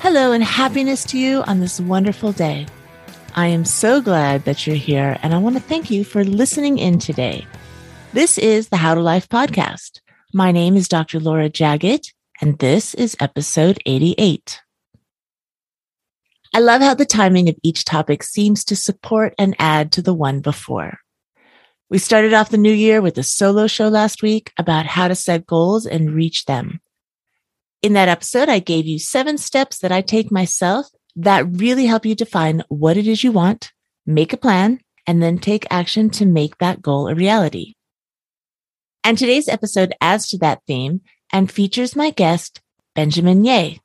Hello and happiness to you on this wonderful day. I am so glad that you're here and I want to thank you for listening in today. This is the How to Life podcast. My name is Dr. Laura Jaggett and this is episode 88. I love how the timing of each topic seems to support and add to the one before. We started off the new year with a solo show last week about how to set goals and reach them. In that episode, I gave you seven steps that I take myself that really help you define what it is you want, make a plan, and then take action to make that goal a reality. And today's episode adds to that theme and features my guest, Benjamin Yeh.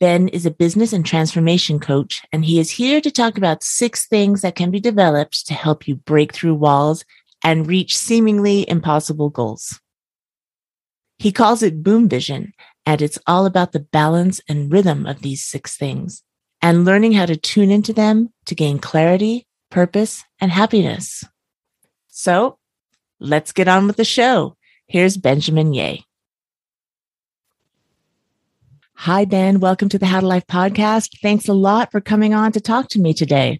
Ben is a business and transformation coach, and he is here to talk about six things that can be developed to help you break through walls and reach seemingly impossible goals. He calls it boom vision, and it's all about the balance and rhythm of these six things and learning how to tune into them to gain clarity, purpose, and happiness. So let's get on with the show. Here's Benjamin Yeh. Hi, Ben. Welcome to the How to Life podcast. Thanks a lot for coming on to talk to me today.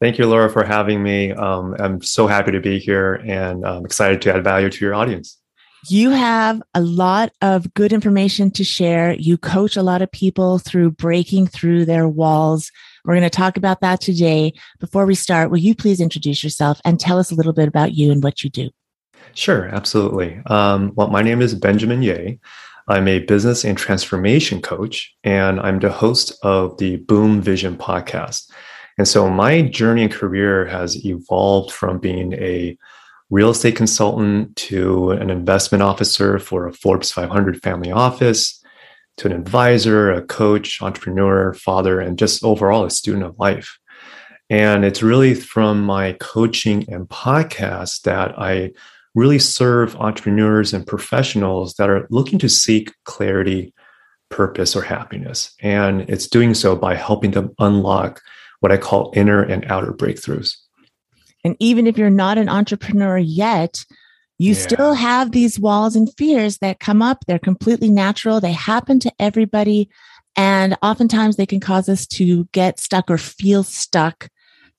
Thank you, Laura, for having me. Um, I'm so happy to be here and I'm excited to add value to your audience. You have a lot of good information to share. You coach a lot of people through breaking through their walls. We're going to talk about that today. Before we start, will you please introduce yourself and tell us a little bit about you and what you do? Sure, absolutely. Um, well, my name is Benjamin Yeh. I'm a business and transformation coach, and I'm the host of the Boom Vision podcast. And so my journey and career has evolved from being a real estate consultant to an investment officer for a Forbes 500 family office to an advisor, a coach, entrepreneur, father, and just overall a student of life. And it's really from my coaching and podcast that I really serve entrepreneurs and professionals that are looking to seek clarity, purpose, or happiness. And it's doing so by helping them unlock what I call inner and outer breakthroughs. And even if you're not an entrepreneur yet, you yeah. still have these walls and fears that come up. They're completely natural. They happen to everybody. And oftentimes they can cause us to get stuck or feel stuck.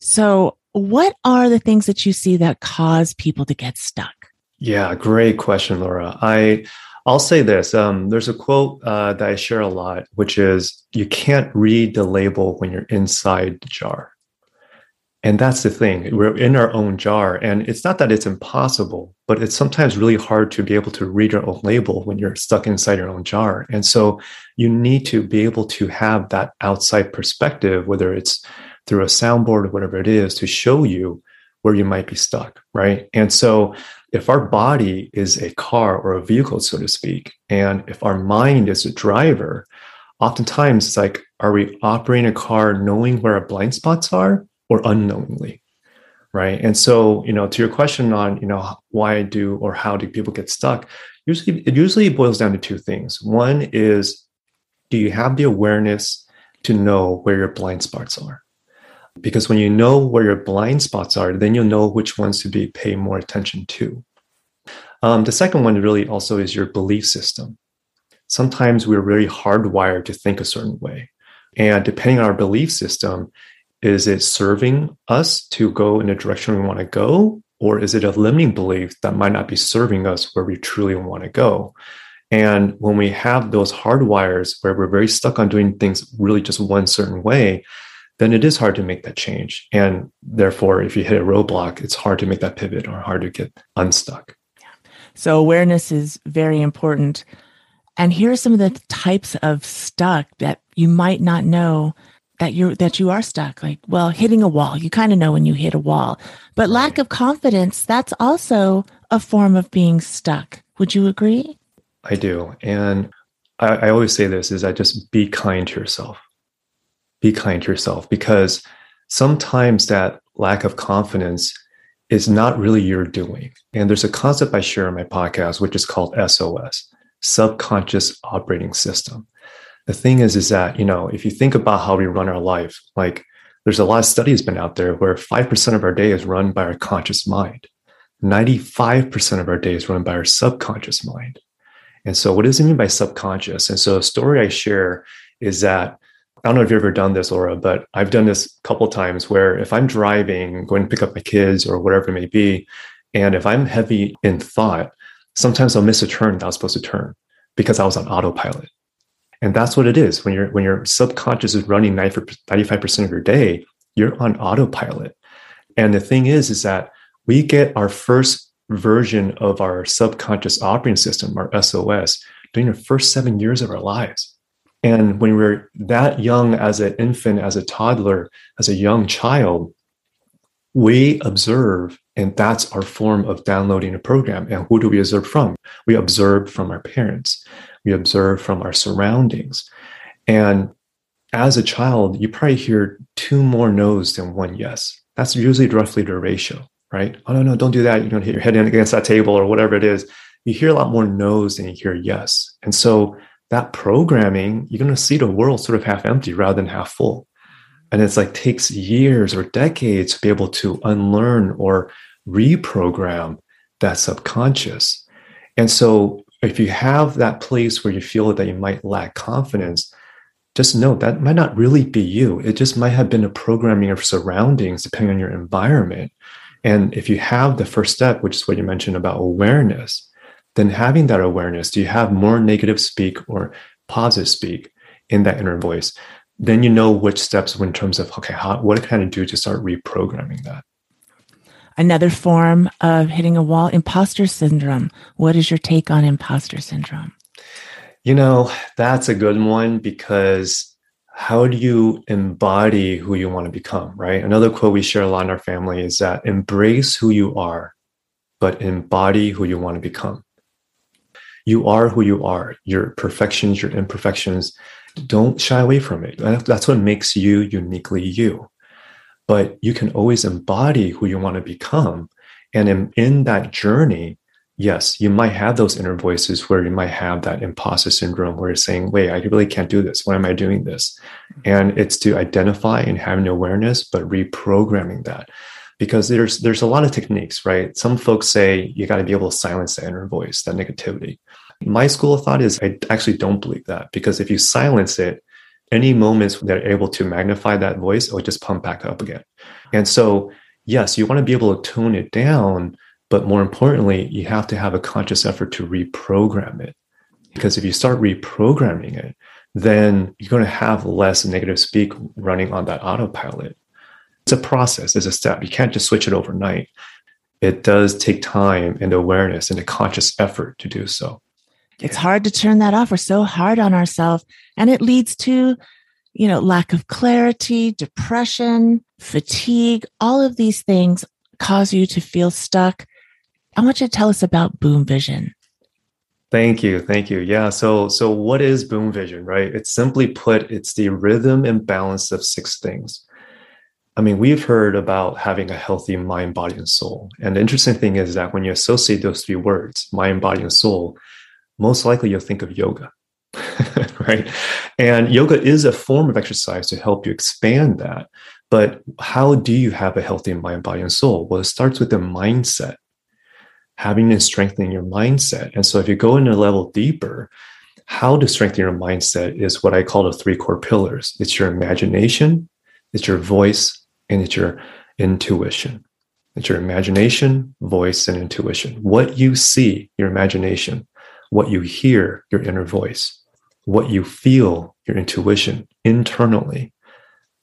So, what are the things that you see that cause people to get stuck? Yeah, great question, Laura. I I'll say this. Um, there's a quote uh, that I share a lot, which is, "You can't read the label when you're inside the jar." And that's the thing. We're in our own jar, and it's not that it's impossible, but it's sometimes really hard to be able to read your own label when you're stuck inside your own jar. And so, you need to be able to have that outside perspective, whether it's through a soundboard or whatever it is, to show you where you might be stuck, right? And so if our body is a car or a vehicle, so to speak, and if our mind is a driver, oftentimes it's like, are we operating a car knowing where our blind spots are or unknowingly? Right. And so, you know, to your question on, you know, why do or how do people get stuck? Usually, it usually boils down to two things. One is, do you have the awareness to know where your blind spots are? Because when you know where your blind spots are, then you'll know which ones to be pay more attention to. Um, the second one really also is your belief system. Sometimes we're really hardwired to think a certain way. And depending on our belief system, is it serving us to go in the direction we want to go? Or is it a limiting belief that might not be serving us where we truly want to go? And when we have those hardwires where we're very stuck on doing things really just one certain way, then it is hard to make that change. And therefore, if you hit a roadblock, it's hard to make that pivot or hard to get unstuck. So, awareness is very important. And here are some of the types of stuck that you might not know that you're that you are stuck. Like well hitting a wall you kind of know when you hit a wall. But lack of confidence that's also a form of being stuck. Would you agree? I do. And I, I always say this is i just be kind to yourself be kind to yourself because sometimes that lack of confidence is not really your doing. And there's a concept I share in my podcast, which is called SOS, subconscious operating system. The thing is, is that, you know, if you think about how we run our life, like there's a lot of studies been out there where 5% of our day is run by our conscious mind. 95% of our day is run by our subconscious mind. And so, what does it mean by subconscious? And so, a story I share is that I don't know if you've ever done this, Laura, but I've done this a couple times where if I'm driving, going to pick up my kids or whatever it may be, and if I'm heavy in thought, sometimes I'll miss a turn that I was supposed to turn because I was on autopilot. And that's what it is. When your when your subconscious is running 95% of your day, you're on autopilot. And the thing is, is that we get our first version of our subconscious operating system, our SOS, during the first seven years of our lives. And when we're that young as an infant, as a toddler, as a young child, we observe, and that's our form of downloading a program. And who do we observe from? We observe from our parents, we observe from our surroundings. And as a child, you probably hear two more no's than one yes. That's usually roughly the ratio right? Oh, no, no, don't do that. You're going to hit your head in against that table or whatever it is. You hear a lot more no's than you hear yes. And so that programming, you're going to see the world sort of half empty rather than half full. And it's like takes years or decades to be able to unlearn or reprogram that subconscious. And so if you have that place where you feel that you might lack confidence, just know that might not really be you. It just might have been a programming of surroundings depending on your environment. And if you have the first step, which is what you mentioned about awareness, then having that awareness, do you have more negative speak or positive speak in that inner voice? Then you know which steps in terms of, okay, how, what can I do to start reprogramming that? Another form of hitting a wall, imposter syndrome. What is your take on imposter syndrome? You know, that's a good one because how do you embody who you want to become, right? Another quote we share a lot in our family is that embrace who you are, but embody who you want to become. You are who you are, your perfections, your imperfections. Don't shy away from it. That's what makes you uniquely you. But you can always embody who you want to become. And in, in that journey, yes, you might have those inner voices where you might have that imposter syndrome where you're saying, wait, I really can't do this. Why am I doing this? And it's to identify and having awareness, but reprogramming that. Because there's there's a lot of techniques, right? Some folks say you got to be able to silence that inner voice, that negativity. My school of thought is I actually don't believe that because if you silence it, any moments that are able to magnify that voice, it'll just pump back up again. And so, yes, you want to be able to tone it down, but more importantly, you have to have a conscious effort to reprogram it. Because if you start reprogramming it, then you're going to have less negative speak running on that autopilot. It's a process, it's a step. You can't just switch it overnight. It does take time and awareness and a conscious effort to do so. It's hard to turn that off. We're so hard on ourselves. And it leads to, you know, lack of clarity, depression, fatigue. All of these things cause you to feel stuck I want you to tell us about Boom Vision. Thank you. Thank you. Yeah. So, so what is Boom Vision, right? It's simply put, it's the rhythm and balance of six things. I mean, we've heard about having a healthy mind, body, and soul. And the interesting thing is that when you associate those three words, mind, body, and soul, most likely you'll think of yoga, right? And yoga is a form of exercise to help you expand that. But how do you have a healthy mind, body, and soul? Well, it starts with the mindset having and strengthening your mindset. And so if you go in a level deeper, how to strengthen your mindset is what I call the three core pillars. It's your imagination, it's your voice, and it's your intuition. It's your imagination, voice, and intuition. What you see, your imagination. What you hear, your inner voice. What you feel, your intuition internally.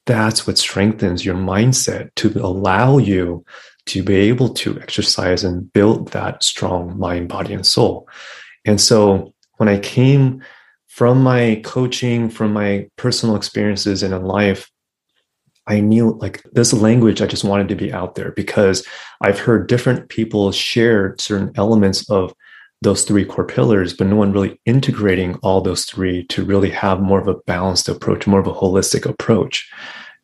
That's what strengthens your mindset to allow you to be able to exercise and build that strong mind, body, and soul. And so when I came from my coaching, from my personal experiences and in life, I knew like this language I just wanted to be out there because I've heard different people share certain elements of those three core pillars, but no one really integrating all those three to really have more of a balanced approach, more of a holistic approach.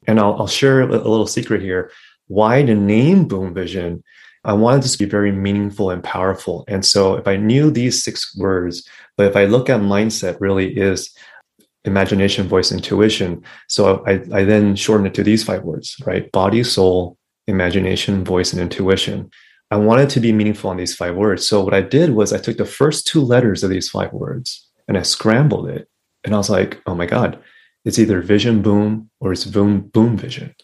And I'll, I'll share a little secret here why the name Boom Vision? I wanted this to be very meaningful and powerful. And so if I knew these six words, but if I look at mindset really is imagination, voice, intuition. So I, I then shorten it to these five words, right? Body, soul, imagination, voice, and intuition. I wanted to be meaningful on these five words. So what I did was I took the first two letters of these five words and I scrambled it. And I was like, oh my God, it's either vision boom or it's boom boom vision.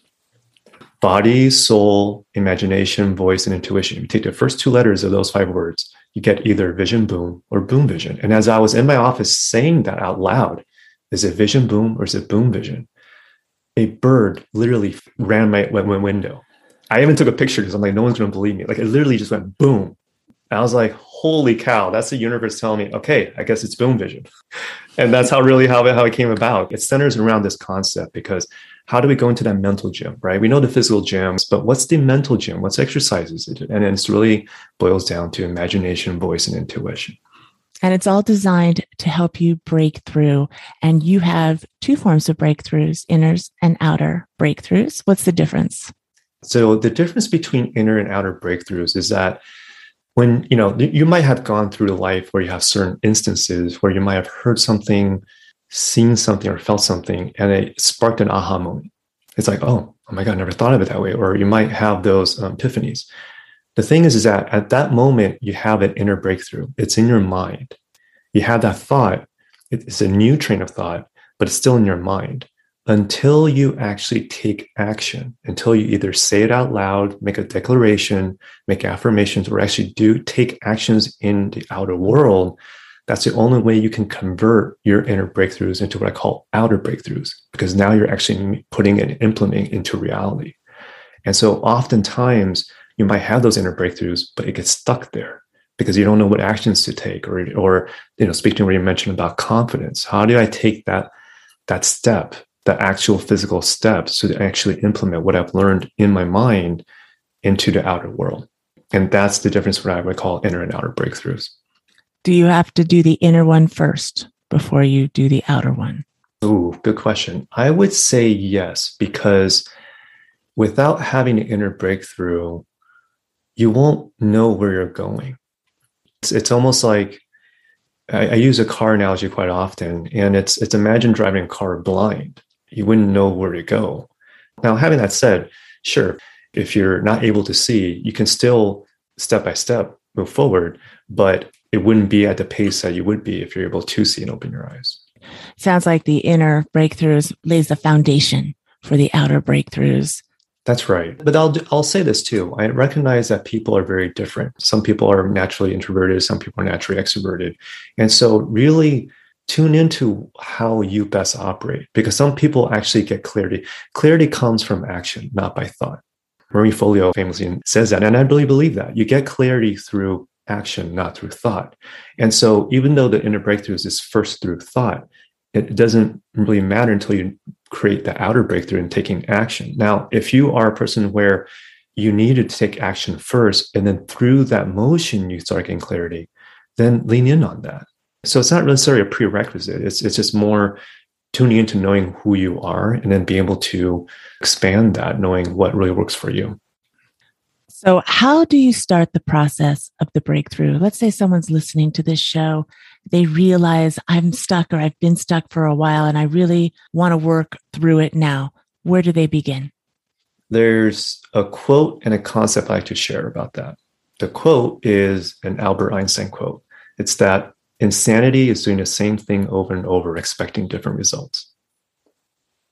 Body, soul, imagination, voice, and intuition. You take the first two letters of those five words, you get either vision boom or boom vision. And as I was in my office saying that out loud, is it vision boom or is it boom vision? A bird literally ran my, my window I even took a picture because I'm like, no one's going to believe me. Like it literally just went boom. And I was like, holy cow, that's the universe telling me, okay, I guess it's boom vision. and that's how really how it, how it came about. It centers around this concept because how do we go into that mental gym, right? We know the physical gyms, but what's the mental gym? What's exercises? And it's really boils down to imagination, voice, and intuition. And it's all designed to help you break through. And you have two forms of breakthroughs, inners and outer breakthroughs. What's the difference? So the difference between inner and outer breakthroughs is that when you know you might have gone through life where you have certain instances where you might have heard something, seen something, or felt something, and it sparked an aha moment. It's like, oh, oh my god, I never thought of it that way. Or you might have those um, epiphanies. The thing is, is that at that moment you have an inner breakthrough. It's in your mind. You have that thought. It's a new train of thought, but it's still in your mind until you actually take action, until you either say it out loud, make a declaration, make affirmations, or actually do take actions in the outer world, that's the only way you can convert your inner breakthroughs into what I call outer breakthroughs, because now you're actually putting and implementing into reality. And so oftentimes you might have those inner breakthroughs, but it gets stuck there because you don't know what actions to take or, or you know, speaking where you mentioned about confidence. How do I take that that step the actual physical steps to actually implement what I've learned in my mind into the outer world. And that's the difference what I would call inner and outer breakthroughs. Do you have to do the inner one first before you do the outer one? Ooh, good question. I would say yes, because without having an inner breakthrough, you won't know where you're going. It's, it's almost like I, I use a car analogy quite often, and it's it's imagine driving a car blind you wouldn't know where to go. Now, having that said, sure, if you're not able to see, you can still step by step move forward, but it wouldn't be at the pace that you would be if you're able to see and open your eyes. Sounds like the inner breakthroughs lays the foundation for the outer breakthroughs. That's right. But I'll I'll say this too. I recognize that people are very different. Some people are naturally introverted, some people are naturally extroverted. And so really tune into how you best operate because some people actually get clarity. Clarity comes from action, not by thought. Marie Forleo famously says that, and I really believe that. You get clarity through action, not through thought. And so, even though the inner breakthroughs is first through thought, it doesn't really matter until you create the outer breakthrough and taking action. Now, if you are a person where you need to take action first, and then through that motion you start getting clarity, then lean in on that so it's not necessarily a prerequisite. It's it's just more tuning into knowing who you are and then being able to expand that, knowing what really works for you. So, how do you start the process of the breakthrough? Let's say someone's listening to this show, they realize I'm stuck or I've been stuck for a while and I really want to work through it now. Where do they begin? There's a quote and a concept I like to share about that. The quote is an Albert Einstein quote. It's that Insanity is doing the same thing over and over, expecting different results.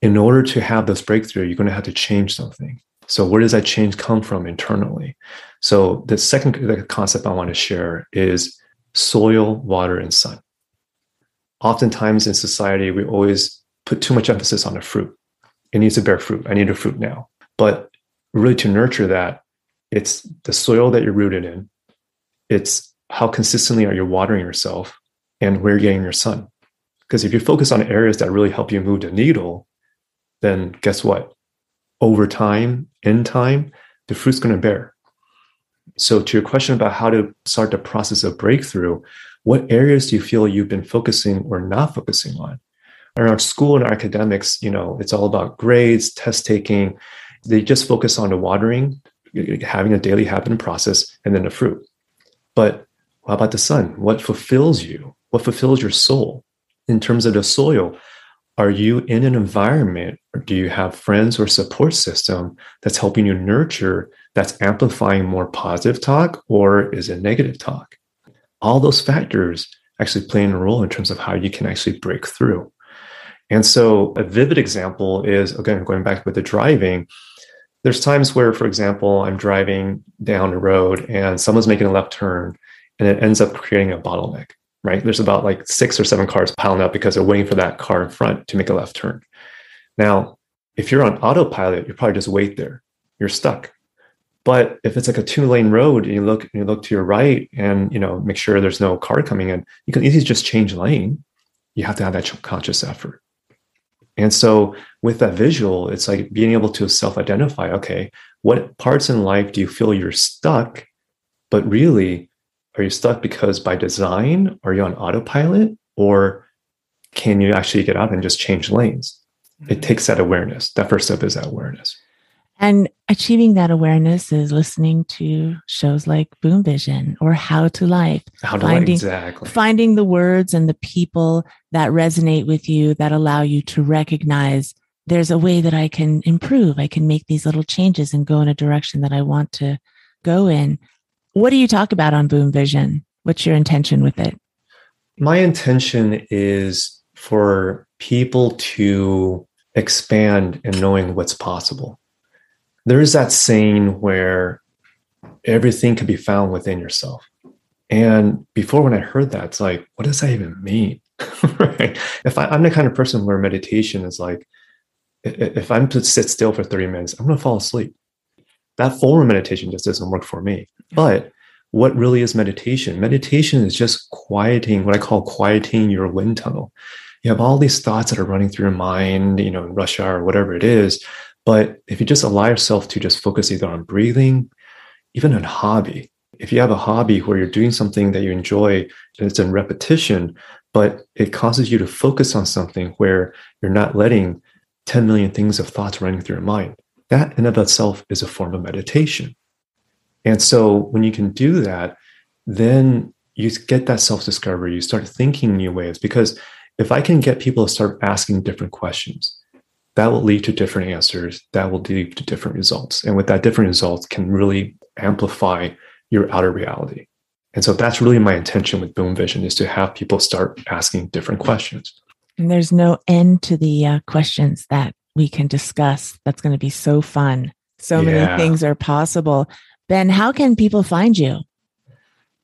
In order to have this breakthrough, you're going to have to change something. So, where does that change come from internally? So, the second concept I want to share is soil, water, and sun. Oftentimes in society, we always put too much emphasis on the fruit. It needs to bear fruit. I need a fruit now. But really, to nurture that, it's the soil that you're rooted in, it's how consistently are you watering yourself and where you're getting your sun. Because if you focus on areas that really help you move the needle, then guess what? Over time, in time, the fruit's going to bear. So, to your question about how to start the process of breakthrough, what areas do you feel you've been focusing or not focusing on? In our school and academics, you know, it's all about grades, test taking. They just focus on the watering, having a daily habit and process, and then the fruit. But how about the sun? What fulfills you? What fulfills your soul? In terms of the soil, are you in an environment or do you have friends or support system that's helping you nurture that's amplifying more positive talk or is it negative talk all those factors actually play a role in terms of how you can actually break through and so a vivid example is again going back with the driving there's times where for example i'm driving down the road and someone's making a left turn and it ends up creating a bottleneck right? There's about like six or seven cars piling up because they're waiting for that car in front to make a left turn. Now, if you're on autopilot, you probably just wait there. You're stuck. But if it's like a two lane road and you look you look to your right and you know make sure there's no car coming in, you can easily just change lane. You have to have that conscious effort. And so with that visual, it's like being able to self-identify, okay, what parts in life do you feel you're stuck? But really, are you stuck because by design? Are you on autopilot? Or can you actually get out and just change lanes? It mm-hmm. takes that awareness. That first step is that awareness. And achieving that awareness is listening to shows like boom vision or how to life how to finding, life exactly. finding the words and the people that resonate with you that allow you to recognize there's a way that i can improve. I can make these little changes and go in a direction that i want to go in what do you talk about on Boom Vision? What's your intention with it? My intention is for people to expand in knowing what's possible. There is that saying where everything can be found within yourself. And before, when I heard that, it's like, what does that even mean? right? If I, I'm the kind of person where meditation is like, if I'm to sit still for 30 minutes, I'm going to fall asleep that form of meditation just doesn't work for me. But what really is meditation? Meditation is just quieting, what I call quieting your wind tunnel. You have all these thoughts that are running through your mind, you know, rush hour, or whatever it is. But if you just allow yourself to just focus either on breathing, even on hobby, if you have a hobby where you're doing something that you enjoy and it's in repetition, but it causes you to focus on something where you're not letting 10 million things of thoughts running through your mind that in of itself is a form of meditation. And so when you can do that, then you get that self discovery. You start thinking new ways. Because if I can get people to start asking different questions, that will lead to different answers. That will lead to different results. And with that different results can really amplify your outer reality. And so that's really my intention with Boom Vision is to have people start asking different questions. And there's no end to the uh, questions that we can discuss. That's going to be so fun. So yeah. many things are possible. Ben, how can people find you?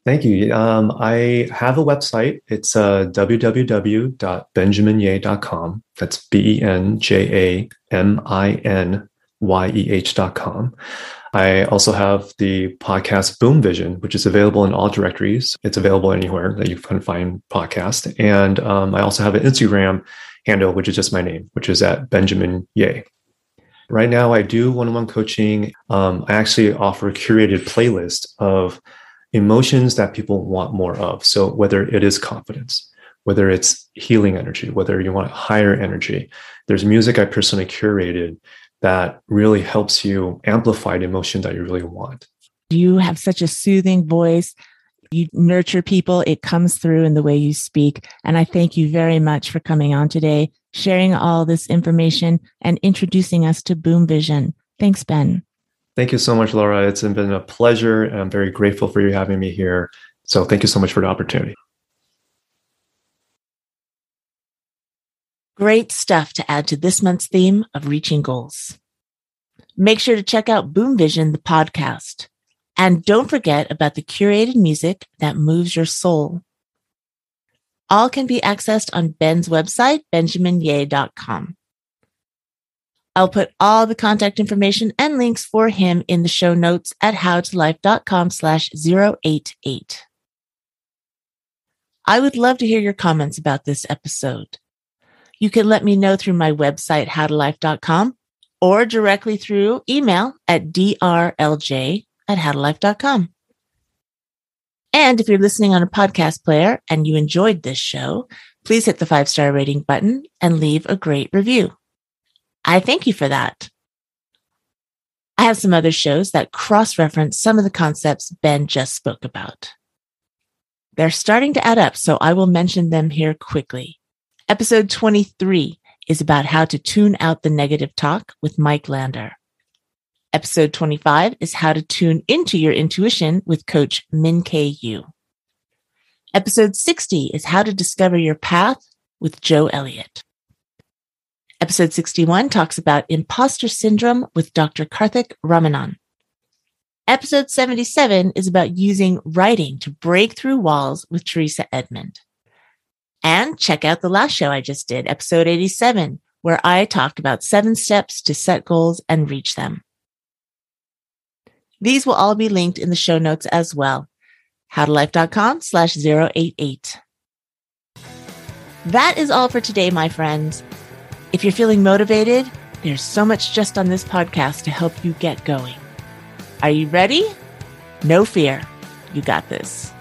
Thank you. Um, I have a website. It's uh, www.benjaminyeh.com. That's B E N J A M I N Y E H.com. I also have the podcast Boom Vision, which is available in all directories. It's available anywhere that you can find podcast. And um, I also have an Instagram handle, which is just my name, which is at Benjamin Yeh. Right now, I do one on one coaching. Um, I actually offer a curated playlist of emotions that people want more of. So, whether it is confidence, whether it's healing energy, whether you want higher energy, there's music I personally curated that really helps you amplify the emotion that you really want. You have such a soothing voice you nurture people. It comes through in the way you speak. And I thank you very much for coming on today, sharing all this information and introducing us to Boom Vision. Thanks, Ben. Thank you so much, Laura. It's been a pleasure. And I'm very grateful for you having me here. So thank you so much for the opportunity. Great stuff to add to this month's theme of reaching goals. Make sure to check out Boom Vision, the podcast. And don't forget about the curated music that moves your soul. All can be accessed on Ben's website, benjaminyeh.com. I'll put all the contact information and links for him in the show notes at howtolife.com slash 088. I would love to hear your comments about this episode. You can let me know through my website, howtolife.com, or directly through email at drlj at howtolife.com. And if you're listening on a podcast player and you enjoyed this show, please hit the five star rating button and leave a great review. I thank you for that. I have some other shows that cross reference some of the concepts Ben just spoke about. They're starting to add up, so I will mention them here quickly. Episode 23 is about how to tune out the negative talk with Mike Lander. Episode 25 is how to tune into your intuition with coach Min K Yu. Episode 60 is how to discover your path with Joe Elliott. Episode 61 talks about imposter syndrome with Dr. Karthik Ramanan. Episode 77 is about using writing to break through walls with Teresa Edmond. And check out the last show I just did, episode 87, where I talked about seven steps to set goals and reach them. These will all be linked in the show notes as well. howtolife.com slash 088. That is all for today, my friends. If you're feeling motivated, there's so much just on this podcast to help you get going. Are you ready? No fear. You got this.